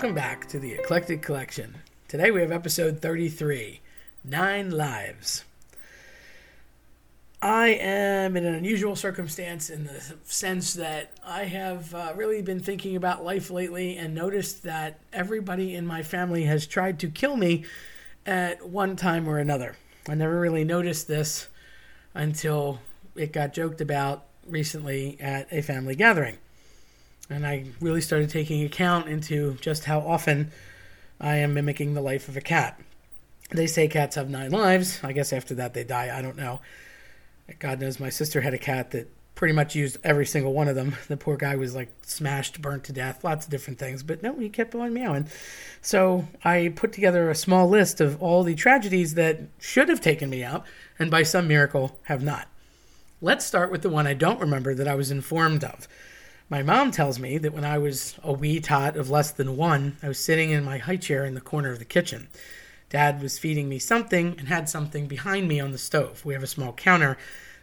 Welcome back to the Eclectic Collection. Today we have episode 33 Nine Lives. I am in an unusual circumstance in the sense that I have uh, really been thinking about life lately and noticed that everybody in my family has tried to kill me at one time or another. I never really noticed this until it got joked about recently at a family gathering. And I really started taking account into just how often I am mimicking the life of a cat. They say cats have nine lives. I guess after that they die. I don't know. God knows my sister had a cat that pretty much used every single one of them. The poor guy was like smashed, burnt to death, lots of different things. But no, he kept on meowing. So I put together a small list of all the tragedies that should have taken me out and by some miracle have not. Let's start with the one I don't remember that I was informed of. My mom tells me that when I was a wee tot of less than one, I was sitting in my high chair in the corner of the kitchen. Dad was feeding me something and had something behind me on the stove. We have a small counter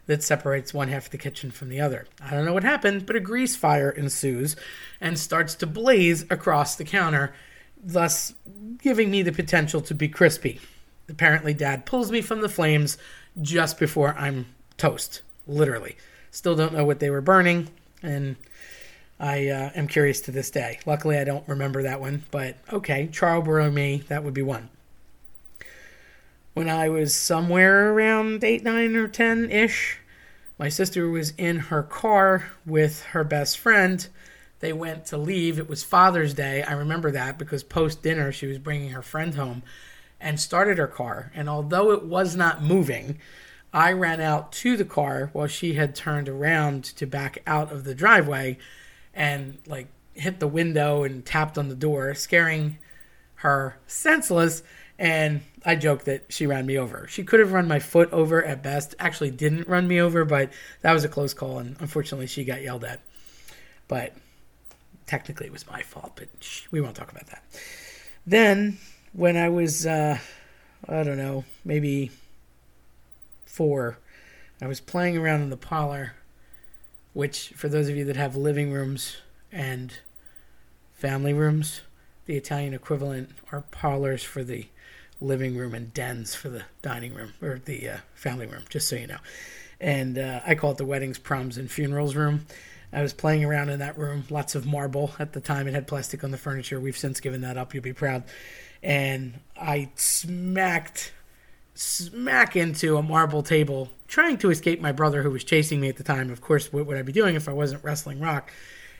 that separates one half of the kitchen from the other. I don't know what happened, but a grease fire ensues and starts to blaze across the counter, thus giving me the potential to be crispy. Apparently, Dad pulls me from the flames just before I'm toast, literally. Still don't know what they were burning, and I uh, am curious to this day. Luckily, I don't remember that one, but okay, Charborough me, that would be one when I was somewhere around 8, 9, or 10 ish. My sister was in her car with her best friend. They went to leave. It was Father's Day. I remember that because post dinner she was bringing her friend home and started her car. And although it was not moving, I ran out to the car while she had turned around to back out of the driveway and like hit the window and tapped on the door, scaring her senseless and I joke that she ran me over. She could have run my foot over at best. Actually, didn't run me over, but that was a close call, and unfortunately, she got yelled at. But technically, it was my fault, but we won't talk about that. Then, when I was, uh, I don't know, maybe four, I was playing around in the parlor, which, for those of you that have living rooms and family rooms, the Italian equivalent are parlors for the living room and dens for the dining room or the uh, family room, just so you know. And uh, I call it the weddings, proms, and funerals room. I was playing around in that room, lots of marble at the time. It had plastic on the furniture. We've since given that up. You'll be proud. And I smacked, smack into a marble table, trying to escape my brother who was chasing me at the time. Of course, what would I be doing if I wasn't wrestling rock?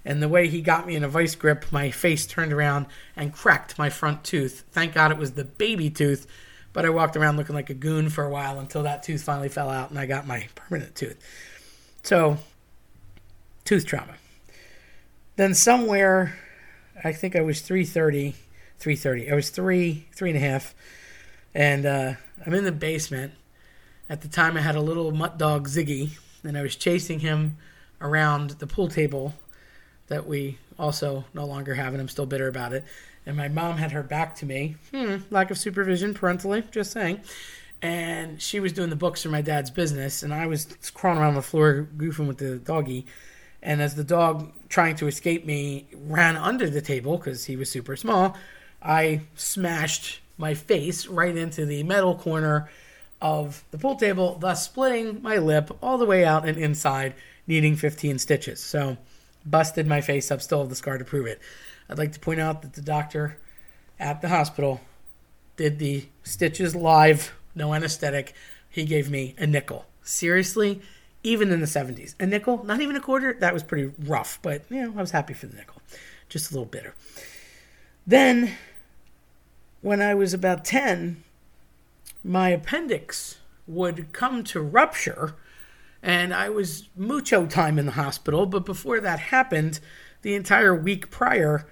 and the way he got me in a vice grip, my face turned around and cracked my front tooth. Thank God it was the baby tooth, but I walked around looking like a goon for a while until that tooth finally fell out and I got my permanent tooth. So, tooth trauma. Then somewhere, I think I was 330, 330. I was three, three and a half, and uh, I'm in the basement. At the time, I had a little mutt dog, Ziggy, and I was chasing him around the pool table that we also no longer have, and I'm still bitter about it. And my mom had her back to me. Hmm, lack of supervision parentally, just saying. And she was doing the books for my dad's business, and I was crawling around the floor goofing with the doggy. And as the dog, trying to escape me, ran under the table because he was super small, I smashed my face right into the metal corner of the pool table, thus splitting my lip all the way out and inside, needing 15 stitches. So busted my face up, still have the scar to prove it. I'd like to point out that the doctor at the hospital did the stitches live, no anesthetic. He gave me a nickel. Seriously, even in the 70s. A nickel, not even a quarter, that was pretty rough, but you know, I was happy for the nickel. Just a little bitter. Then, when I was about 10, my appendix would come to rupture and I was mucho time in the hospital. But before that happened, the entire week prior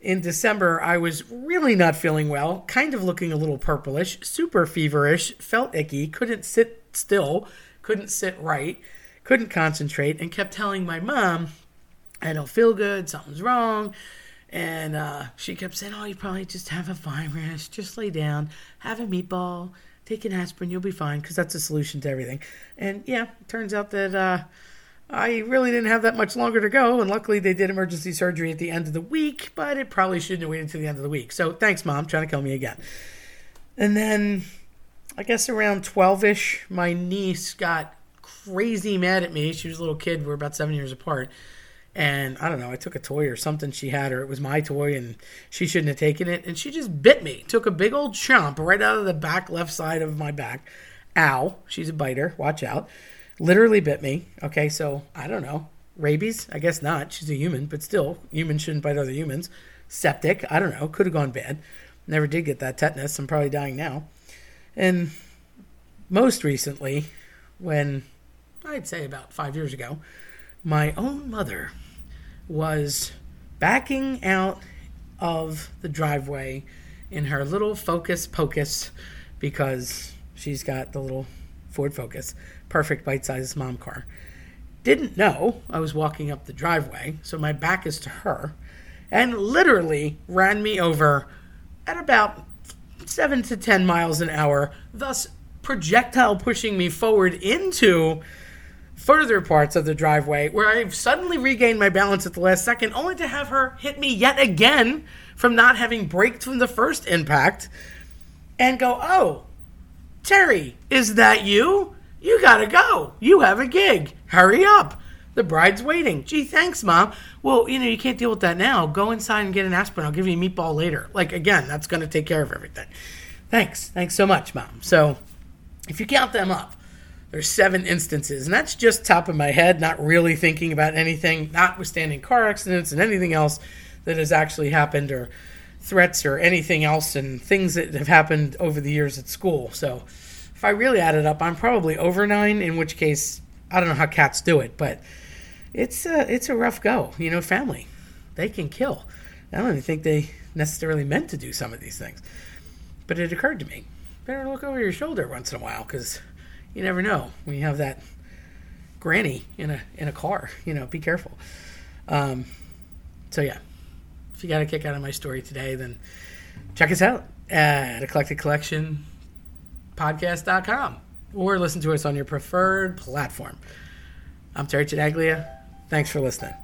in December, I was really not feeling well, kind of looking a little purplish, super feverish, felt icky, couldn't sit still, couldn't sit right, couldn't concentrate, and kept telling my mom, I don't feel good, something's wrong. And uh, she kept saying, Oh, you probably just have a virus. Just lay down, have a meatball, take an aspirin, you'll be fine because that's a solution to everything. And yeah, it turns out that uh, I really didn't have that much longer to go, and luckily they did emergency surgery at the end of the week, but it probably shouldn't have waited until the end of the week. So thanks, Mom, trying to kill me again. And then I guess around 12 ish, my niece got crazy mad at me. She was a little kid, we're about seven years apart. And I don't know, I took a toy or something she had, or it was my toy, and she shouldn't have taken it. And she just bit me, took a big old chomp right out of the back left side of my back. Ow, she's a biter, watch out. Literally bit me. Okay, so I don't know. Rabies? I guess not. She's a human, but still, humans shouldn't bite other humans. Septic? I don't know. Could have gone bad. Never did get that tetanus. I'm probably dying now. And most recently, when I'd say about five years ago, my own mother was backing out of the driveway in her little Focus Pocus because she's got the little Ford Focus, perfect bite sized mom car. Didn't know I was walking up the driveway, so my back is to her, and literally ran me over at about 7 to 10 miles an hour, thus projectile pushing me forward into further parts of the driveway where I've suddenly regained my balance at the last second, only to have her hit me yet again from not having braked from the first impact and go, Oh, Terry, is that you? You gotta go. You have a gig. Hurry up. The bride's waiting. Gee, thanks, mom. Well, you know, you can't deal with that now. Go inside and get an aspirin. I'll give you a meatball later. Like, again, that's to take care of everything. Thanks. Thanks so much, mom. So, if you count them up, there's seven instances, and that's just top of my head, not really thinking about anything, notwithstanding car accidents and anything else that has actually happened, or threats, or anything else, and things that have happened over the years at school. So, if I really add it up, I'm probably over nine, in which case, I don't know how cats do it, but it's a, it's a rough go. You know, family, they can kill. I don't even think they necessarily meant to do some of these things. But it occurred to me, better look over your shoulder once in a while because you never know when you have that granny in a in a car. You know, be careful. Um, so yeah, if you got a kick out of my story today, then check us out at Eclectic Collection podcast.com or listen to us on your preferred platform. I'm Terry Chinaglia. Thanks for listening.